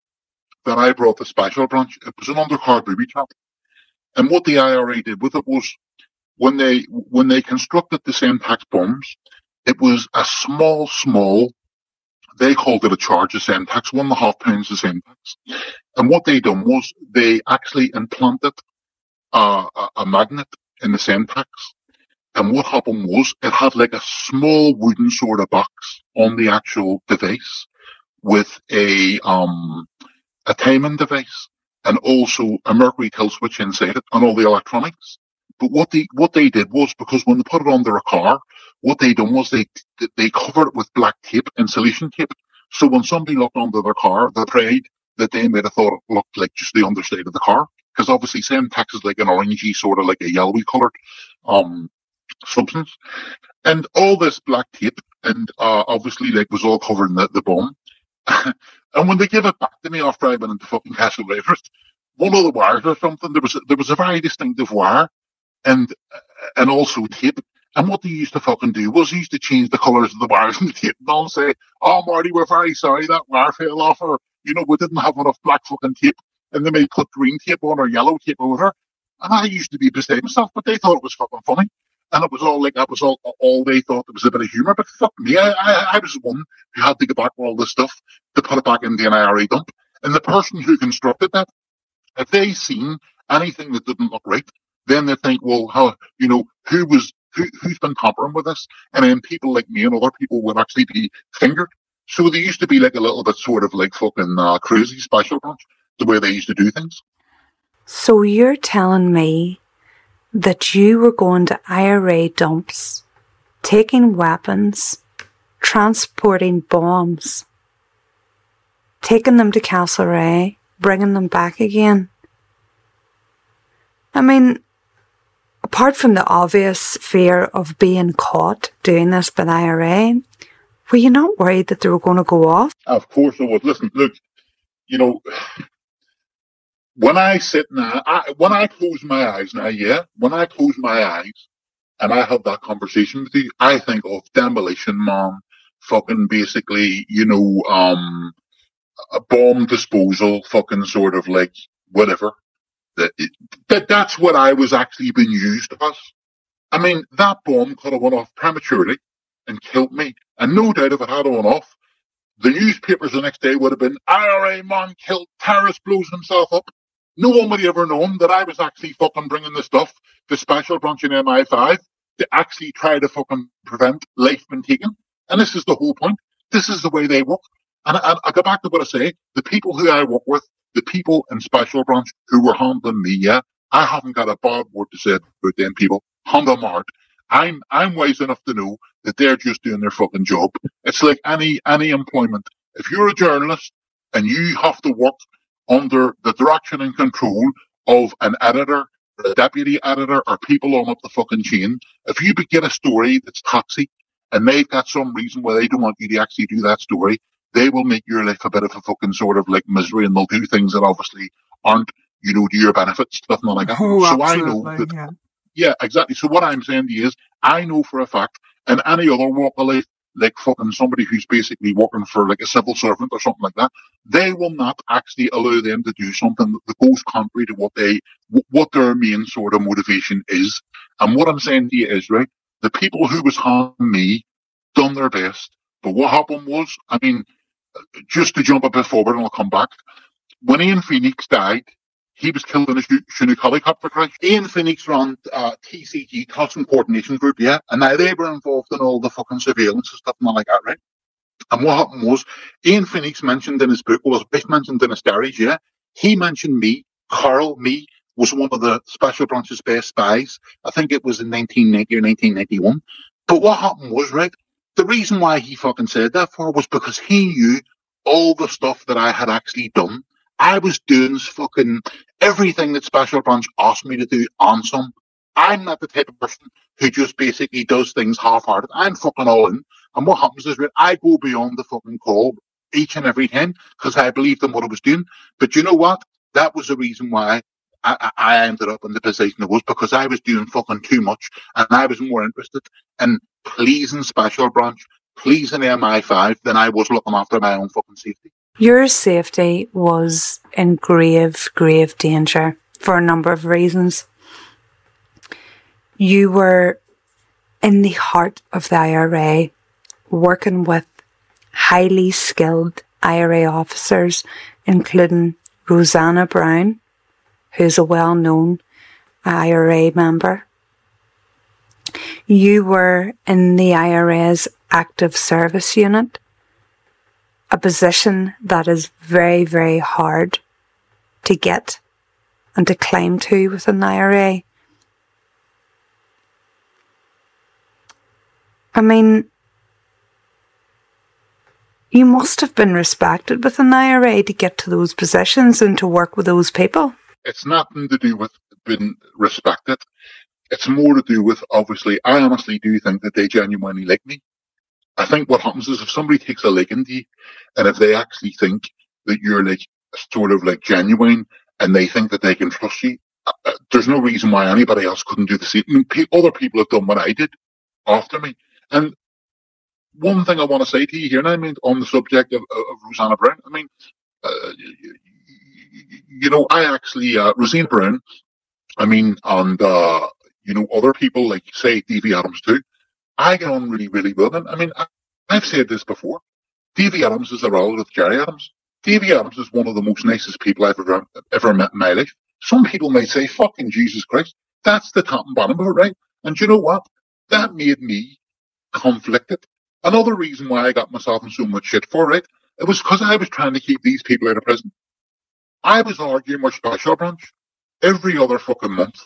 that I brought to special branch, it was an undercard booby trap. And what the IRA did with it was when they when they constructed the Semtex bombs, it was a small, small. They called it a charge of Semtex, one and a half pounds of Semtex. And what they done was they actually implanted a, a magnet in the Semtex. And what happened was it had like a small wooden sort of box on the actual device with a um a timing device and also a mercury kill switch inside it and all the electronics. But what they what they did was because when they put it under a car, what they done was they they covered it with black tape, insulation tape. So when somebody looked under their car, they prayed that they might have thought it looked like just the underside of the car. Because obviously Semtex is like an orangey sort of like a yellowy coloured um substance. And all this black tape and uh obviously like was all covered in the, the bomb. and when they gave it back to me after I went into fucking Castlereagh, one of the wires or something, there was a, there was a very distinctive wire and and also tape. And what they used to fucking do was they used to change the colours of the wires and the tape and all say, Oh Marty, we're very sorry that wire fell off or you know, we didn't have enough black fucking tape and they may put green tape on or yellow tape over. And I used to be beside myself, but they thought it was fucking funny. And it was all like that was all all they thought it was a bit of humour. But fuck me, I, I, I was the one who had to go back with all this stuff to put it back in the IRA dump. And the person who constructed that, if they seen anything that didn't look right, then they think, well, how, you know, who was, who, who's been tampering with this? And then people like me and other people would actually be fingered. So they used to be like a little bit sort of like fucking uh, crazy special the way they used to do things. So you're telling me that you were going to IRA dumps, taking weapons, transporting bombs, taking them to Castlereagh, bringing them back again. I mean, apart from the obvious fear of being caught doing this by the IRA, were you not worried that they were going to go off? Of course I was. Listen, look, you know, when I sit now, I, when I close my eyes now, yeah, when I close my eyes and I have that conversation with you, I think of demolition man, fucking basically, you know, um, a bomb disposal, fucking sort of like whatever. That, that that's what I was actually being used as. I mean, that bomb could have went off prematurely and killed me. And no doubt if it had gone off, the newspapers the next day would have been IRA man killed, terrorist blows himself up. No one would ever known that I was actually fucking bringing the stuff to special branch in MI5 to actually try to fucking prevent life being taken. And this is the whole point. This is the way they work. And I, I go back to what I say. The people who I work with, the people in Special Branch who were handling me, yeah, I haven't got a bad word to say about them people. Handle them hard. I'm, I'm wise enough to know that they're just doing their fucking job. It's like any, any employment. If you're a journalist and you have to work under the direction and control of an editor, a deputy editor, or people on up the fucking chain, if you get a story that's toxic and they've got some reason why they don't want you to actually do that story, they will make your life a bit of a fucking sort of like misery and they'll do things that obviously aren't, you know, to your benefit, stuff like that. Oh, so I know that, yeah. yeah, exactly. So what I'm saying to you is, I know for a fact, in any other walk of life, like fucking somebody who's basically working for like a civil servant or something like that, they will not actually allow them to do something that goes contrary to what they, what their main sort of motivation is. And what I'm saying to you is, right, the people who was harming me done their best. But what happened was, I mean, uh, just to jump a bit forward and I'll come back. When Ian Phoenix died, he was killed in a Chinook helicopter crash. Ian Phoenix ran uh, TCG, Custom Coordination Group, yeah, and now they were involved in all the fucking surveillance and stuff and all like that, right? And what happened was, Ian Phoenix mentioned in his book, well, was mentioned in his diaries, yeah, he mentioned me, Carol, me, was one of the Special Branch's best spies. I think it was in 1990 or 1991. But what happened was, right, the reason why he fucking said that for was because he knew all the stuff that I had actually done. I was doing fucking everything that Special Branch asked me to do on some. I'm not the type of person who just basically does things half-hearted. I'm fucking all in. And what happens is that I go beyond the fucking call each and every time because I believed in what I was doing. But you know what? That was the reason why I, I ended up in the position I was because I was doing fucking too much and I was more interested in pleasing Special Branch, pleasing MI5 than I was looking after my own fucking safety. Your safety was in grave, grave danger for a number of reasons. You were in the heart of the IRA, working with highly skilled IRA officers, including Rosanna Brown, who's a well known IRA member. You were in the IRA's active service unit, a position that is very, very hard to get and to climb to within the IRA. I mean, you must have been respected within the IRA to get to those positions and to work with those people. It's nothing to do with being respected. It's more to do with, obviously, I honestly do think that they genuinely like me. I think what happens is if somebody takes a liking to you, and if they actually think that you're like sort of like genuine, and they think that they can trust you, uh, uh there's no reason why anybody else couldn't do the same. I mean, pe- other people have done what I did after me. And one thing I want to say to you here, and I mean, on the subject of, of Rosanna Brown, I mean, uh, you, you, know, I actually, uh, Rosanna Brown, I mean, and, uh, you know, other people like, say, Davy Adams too, I get on really, really well. And I mean, I, I've said this before. Davy Adams is a relative of Gerry Adams. Davy Adams is one of the most nicest people I've ever, ever met in my life. Some people might say, fucking Jesus Christ, that's the top and bottom of it, right? And you know what? That made me conflicted. Another reason why I got myself in so much shit for it, it was because I was trying to keep these people out of prison. I was arguing with Special Branch every other fucking month,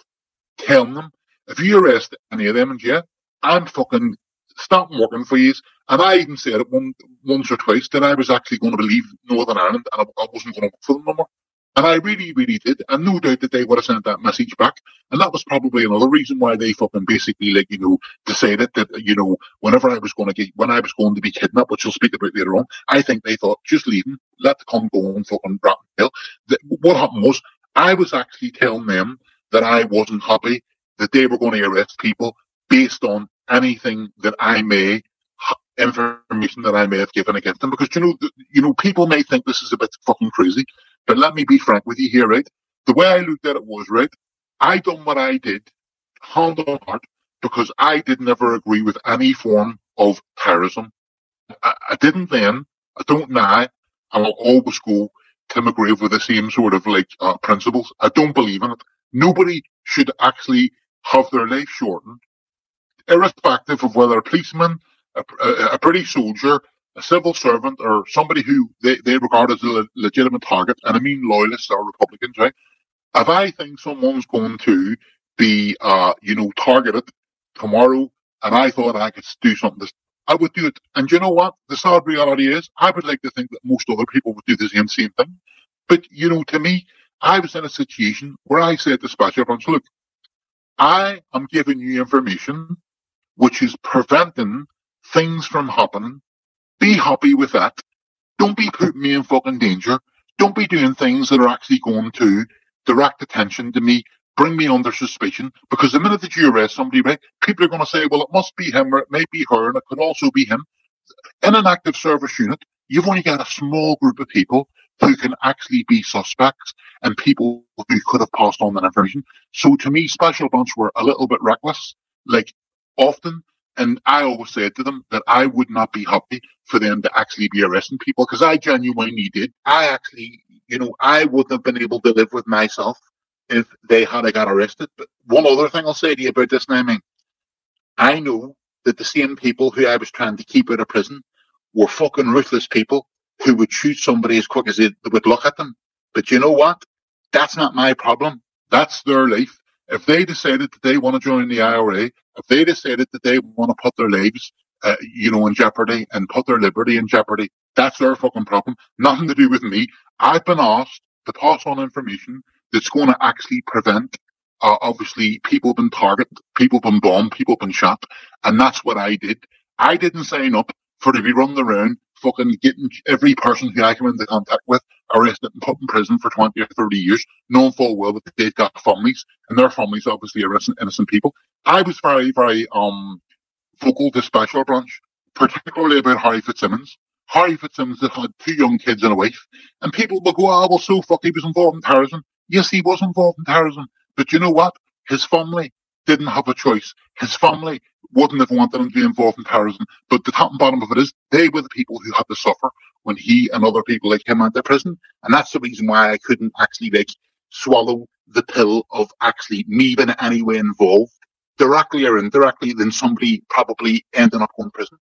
telling them, if you arrest any of them in jail, I'm fucking stopping working for you. And I even said it one, once or twice that I was actually going to leave Northern Ireland and I, I wasn't going to work for them no more. And I really, really did. And no doubt that they would have sent that message back. And that was probably another reason why they fucking basically, like, you know, decided that, you know, whenever I was going to get, when I was going to be kidnapped, which we'll speak about later on, I think they thought, just leave him, let the con go and fucking rat and What happened was, I was actually telling them that I wasn't happy that they were going to arrest people based on anything that I may information that I may have given against them because you know you know people may think this is a bit fucking crazy but let me be frank with you here, right? The way I looked at it was, right? I done what I did, hand on heart, because I did never agree with any form of terrorism. I, I didn't then, I don't now, I'll always go to my grave with the same sort of like uh, principles. I don't believe in it. Nobody should actually have their life shortened, irrespective of whether a policeman, a, a, a British soldier, a civil servant or somebody who they, they regard as a le- legitimate target, and I mean loyalists or Republicans, right? If I think someone's going to be, uh, you know, targeted tomorrow, and I thought I could do something, I would do it. And you know what? The sad reality is, I would like to think that most other people would do the same, same thing. But, you know, to me, I was in a situation where I said to Special Branch, look, I am giving you information which is preventing things from happening. Be happy with that. Don't be putting me in fucking danger. Don't be doing things that are actually going to direct attention to me, bring me under suspicion. Because the minute that you arrest somebody, right, people are going to say, well, it must be him or it may be her and it could also be him. In an active service unit, you've only got a small group of people who can actually be suspects and people who could have passed on that information. So to me, special branch were a little bit reckless, like often. And I always said to them that I would not be happy for them to actually be arresting people because I genuinely did. I actually, you know, I wouldn't have been able to live with myself if they had got arrested. But one other thing I'll say to you about this, Naomi, I know that the same people who I was trying to keep out of prison were fucking ruthless people who would shoot somebody as quick as they would look at them. But you know what? That's not my problem. That's their life. If they decided that they want to join the IRA, if they decided that they want to put their lives, uh, you know, in jeopardy and put their liberty in jeopardy, that's their fucking problem. Nothing to do with me. I've been asked to pass on information that's going to actually prevent, uh, obviously, people been targeted, people been bombed, people been shot, and that's what I did. I didn't sign up for to be running around fucking getting every person who I come into contact with arrested and put in prison for 20 or 30 years, knowing full well that they've got families and their families obviously are innocent, innocent people. I was very, very, um, vocal to Special Branch, particularly about Harry Fitzsimmons. Harry Fitzsimmons had had two young kids and a wife, and people would go, oh, well, so fuck, he was involved in terrorism. Yes, he was involved in terrorism, but you know what? His family didn't have a choice. His family wouldn't have wanted him to be involved in terrorism. But the top and bottom of it is they were the people who had to suffer when he and other people like him went to prison. And that's the reason why I couldn't actually like swallow the pill of actually me being any way involved directly or indirectly than somebody probably ending up in prison.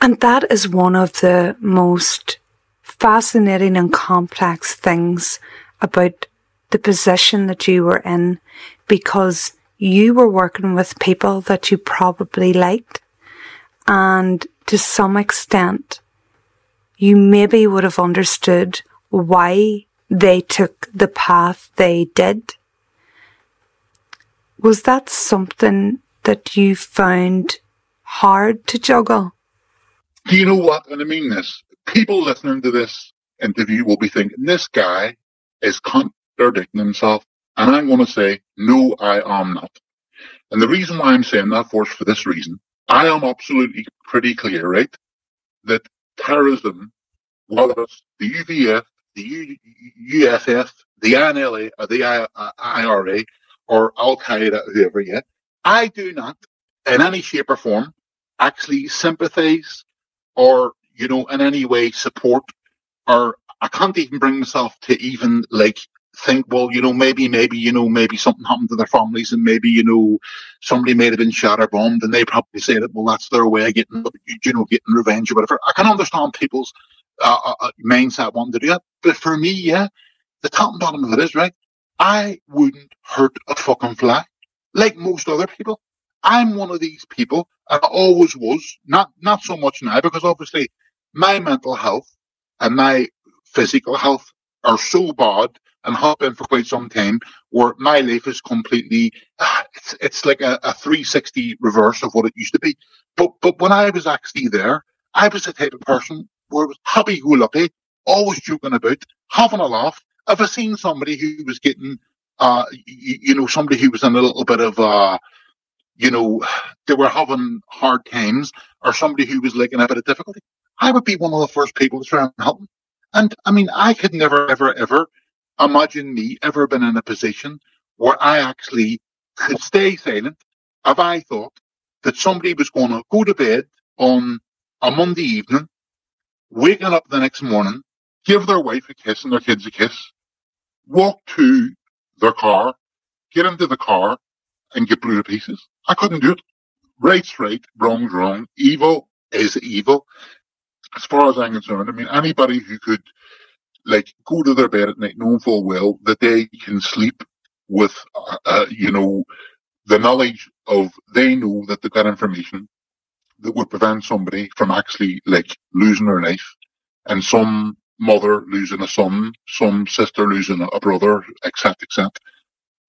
And that is one of the most fascinating and complex things about the position that you were in because you were working with people that you probably liked. And to some extent, you maybe would have understood why they took the path they did. Was that something that you found hard to juggle? Do you know what? And I mean this. People listening to this interview will be thinking, this guy is contradicting himself. And I'm going to say, no, I am not. And the reason why I'm saying that for is for this reason, I am absolutely pretty clear, right? That terrorism, it's the UVF, the U- USS, the INLA, or the IRA, or Al Qaeda, whoever yet, I do not, in any shape or form, actually sympathize or, you know, in any way support or I can't even bring myself to even like think, well, you know, maybe, maybe, you know, maybe something happened to their families and maybe, you know, somebody may have been shot or bombed and they probably say that, well, that's their way of getting, you know, getting revenge or whatever. I can understand people's uh, uh, uh, mindset wanting to do that. But for me, yeah, the top and bottom of it is, right? I wouldn't hurt a fucking fly like most other people. I'm one of these people and I always was, not, not so much now because obviously my mental health and my physical health are so bad and have been for quite some time, where my life is completely, it's, it's like a, a 360 reverse of what it used to be. But, but when I was actually there, I was the type of person where it was happy go lucky, always joking about, having a laugh. If I seen somebody who was getting, uh, you, you know, somebody who was in a little bit of, uh, you know, they were having hard times or somebody who was like in a bit of difficulty, I would be one of the first people to try and help them. And I mean, I could never, ever, ever imagine me ever been in a position where I actually could stay silent if I thought that somebody was going to go to bed on a Monday evening, waking up the next morning, give their wife a kiss and their kids a kiss, walk to their car, get into the car and get blew to pieces. I couldn't do it. Right's right, wrong's wrong, evil is evil. as far as I'm concerned, I mean, anybody who could like go to their bed at night knowing full well that they can sleep with, uh, you know, the knowledge of they know that they've got information that would prevent somebody from actually like losing their life and some mother losing a son, some sister losing a brother, etc., etc.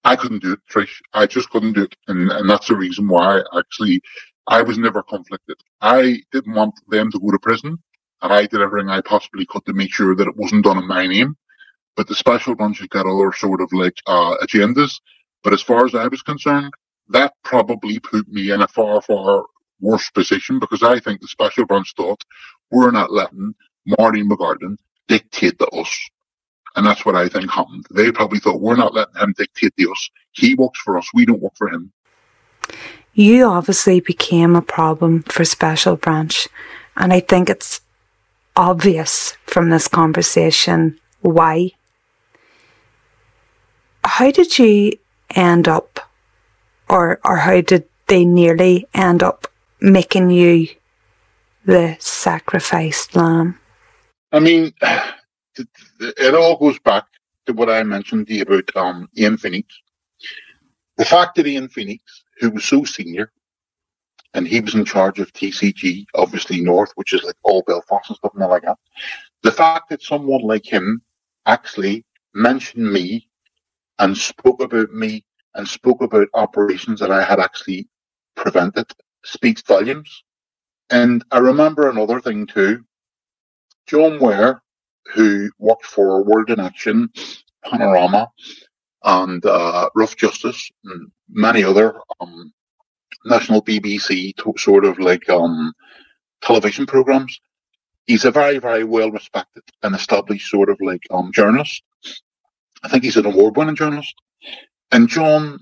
I couldn't do it, Trish. I just couldn't do it. And, and that's the reason why actually I was never conflicted. I didn't want them to go to prison and I did everything I possibly could to make sure that it wasn't done in my name. But the special branch has got other sort of like, uh, agendas. But as far as I was concerned, that probably put me in a far, far worse position because I think the special branch thought we're not letting Marty McGartland dictate to us. And that's what I think happened. They probably thought we're not letting him dictate to us. He works for us. We don't work for him. You obviously became a problem for Special Branch. And I think it's obvious from this conversation why. How did you end up, or, or how did they nearly end up making you the sacrificed lamb? I mean, it all goes back to what I mentioned to you about um, Ian Phoenix. The fact that Ian Phoenix, who was so senior, and he was in charge of TCG, obviously North, which is like all Belfast and stuff and like that. The fact that someone like him actually mentioned me and spoke about me and spoke about operations that I had actually prevented speaks volumes. And I remember another thing too. John Ware, who worked for World in Action, Panorama, and uh, Rough Justice, and many other um, national BBC sort of like um, television programs. He's a very, very well respected and established sort of like um, journalist. I think he's an award winning journalist. And John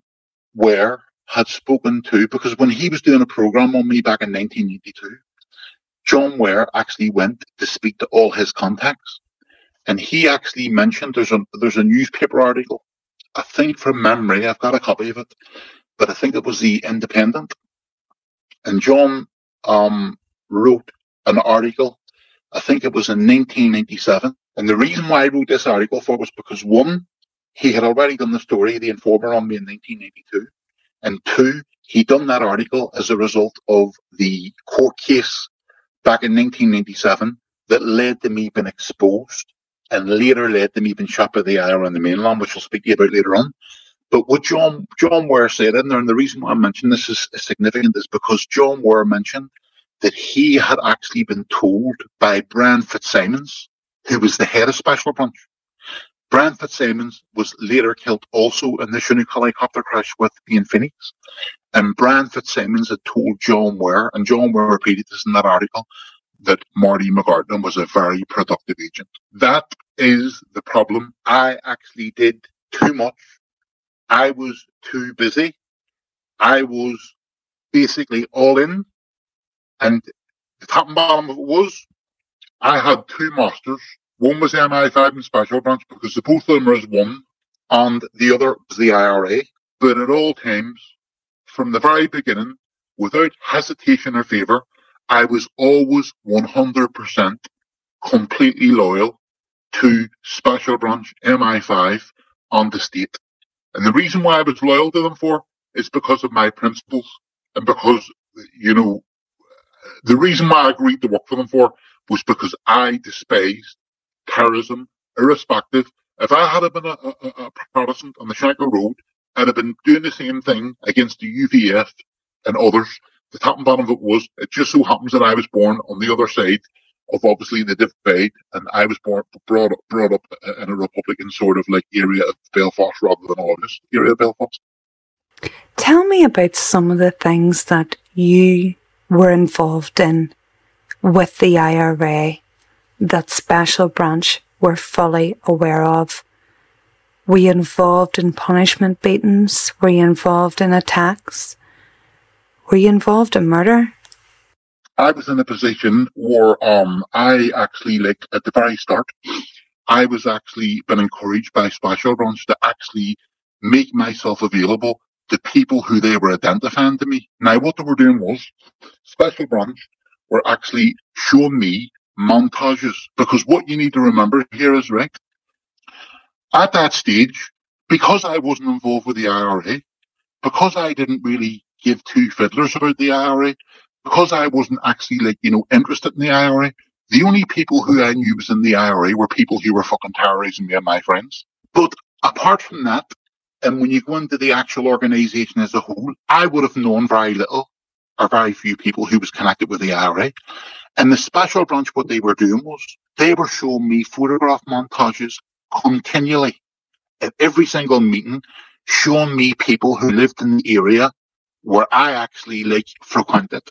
Ware had spoken to, because when he was doing a program on me back in 1982, John Ware actually went to speak to all his contacts. And he actually mentioned there's a, there's a newspaper article. I think from memory, I've got a copy of it, but I think it was the Independent. And John, um, wrote an article. I think it was in 1997. And the reason why I wrote this article for was because one, he had already done the story, The Informer on me in 1982. And two, he'd done that article as a result of the court case back in 1997 that led to me being exposed and later led to me being shot by the IR on the mainland, which I'll speak to you about later on. But what John John Ware said in there, and the reason why I mention this is, significant, is because John Ware mentioned that he had actually been told by Brian Fitzsimons, who was the head of Special Branch. Brian Fitzsimons was later killed also in the Chinook helicopter crash with Ian Phoenix. And Brian Fitzsimons had told John Ware, and John Ware repeated this in that article, that Marty McGartland was a very productive agent. That is the problem. I actually did too much. I was too busy. I was basically all in. And the top and bottom of it was I had two masters. One was MI5 and Special Branch because the both of them was one and the other was the IRA. But at all times, from the very beginning, without hesitation or favour, I was always 100% completely loyal to Special Branch MI5 on the state. And the reason why I was loyal to them for is because of my principles and because, you know, the reason why I agreed to work for them for was because I despised terrorism, irrespective. If I had been a, a, a Protestant on the Shankill Road, I'd have been doing the same thing against the UVF and others. The top and bottom of it was, it just so happens that I was born on the other side of obviously the divide, and I was born brought up, brought up in a Republican sort of like area of Belfast rather than August area of Belfast. Tell me about some of the things that you were involved in with the IRA that Special Branch were fully aware of. Were you involved in punishment beatings? Were you involved in attacks? Were you involved in murder? I was in a position where um, I actually, like at the very start, I was actually been encouraged by Special Branch to actually make myself available to people who they were identifying to me. Now, what they were doing was Special Branch were actually showing me montages because what you need to remember here is right. At that stage, because I wasn't involved with the IRA, because I didn't really give two fiddlers about the IRA, because I wasn't actually like, you know, interested in the IRA, the only people who I knew was in the IRA were people who were fucking terrorizing me and my friends. But apart from that, and when you go into the actual organization as a whole, I would have known very little or very few people who was connected with the IRA. And the special branch, what they were doing was they were showing me photograph montages continually at every single meeting, showing me people who lived in the area where I actually like frequented.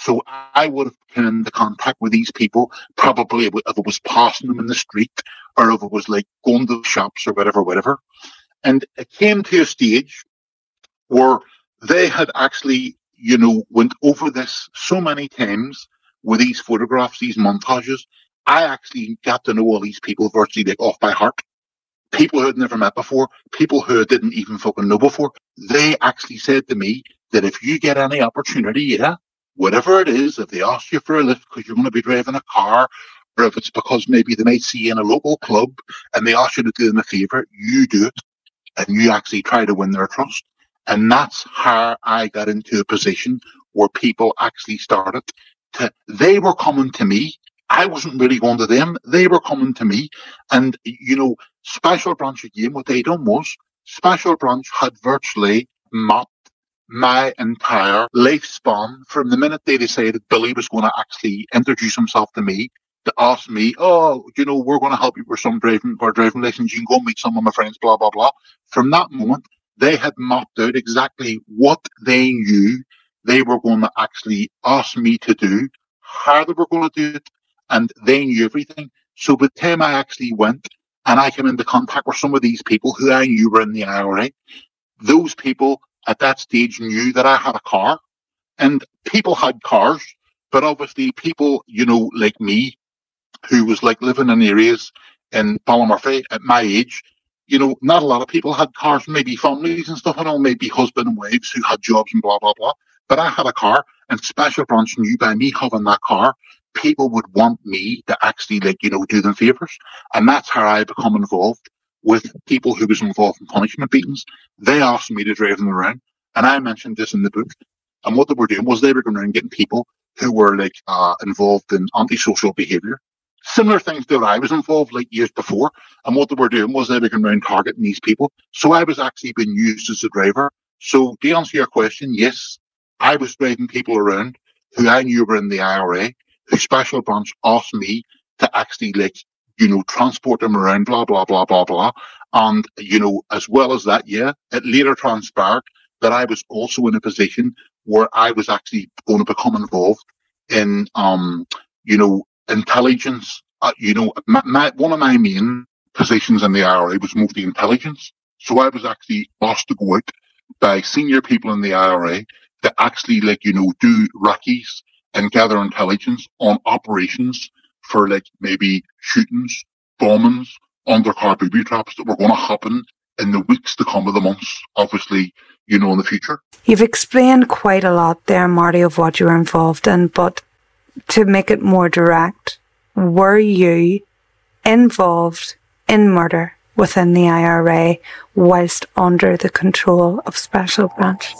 So I would have come into contact with these people, probably if it was passing them in the street or if it was like going to the shops or whatever, whatever. And it came to a stage where they had actually, you know, went over this so many times with these photographs, these montages. I actually got to know all these people virtually like off by heart. People who had never met before, people who I didn't even fucking know before. They actually said to me that if you get any opportunity, yeah, whatever it is, if they ask you for a lift because you're going to be driving a car, or if it's because maybe they might see you in a local club and they ask you to do them a favor, you do it and you actually try to win their trust. And that's how I got into a position where people actually started to, they were coming to me. I wasn't really going to them. They were coming to me. And, you know, Special Branch again, what they done was Special Branch had virtually mapped my entire lifespan from the minute they decided Billy was going to actually introduce himself to me to ask me, oh, you know, we're going to help you with some driving or driving lessons. You can go meet some of my friends, blah, blah, blah. From that moment, they had mapped out exactly what they knew they were going to actually ask me to do, how they were going to do it, and they knew everything. So by the time I actually went and I came into contact with some of these people who I knew were in the IRA, those people at that stage knew that I had a car and people had cars, but obviously people, you know, like me, who was like living in areas in Ballymurphy at my age, you know, not a lot of people had cars, maybe families and stuff and all, maybe husband and wives who had jobs and blah, blah, blah. But I had a car and Special Branch knew by me having that car, people would want me to actually like, you know, do them favors. And that's how I become involved with people who was involved in punishment beatings. They asked me to drive them around. And I mentioned this in the book. And what they were doing was they were going around getting people who were like uh, involved in antisocial behaviour. Similar things that I was involved like years before. And what they were doing was they were going around targeting these people. So I was actually being used as a driver. So to answer your question, yes, I was driving people around who I knew were in the IRA, who special branch asked me to actually like you know, transport them around, blah, blah, blah, blah, blah. And, you know, as well as that, yeah, it later transpired that I was also in a position where I was actually going to become involved in, um, you know, intelligence. Uh, you know, my, my, one of my main positions in the IRA was mostly intelligence. So I was actually asked to go out by senior people in the IRA to actually, like, you know, do recce's and gather intelligence on operations for like maybe shootings, bombings, undercar booby traps that were going to happen in the weeks to come of the months, obviously, you know, in the future. You've explained quite a lot there, Marty, of what you were involved in, but to make it more direct, were you involved in murder within the IRA whilst under the control of Special Branch?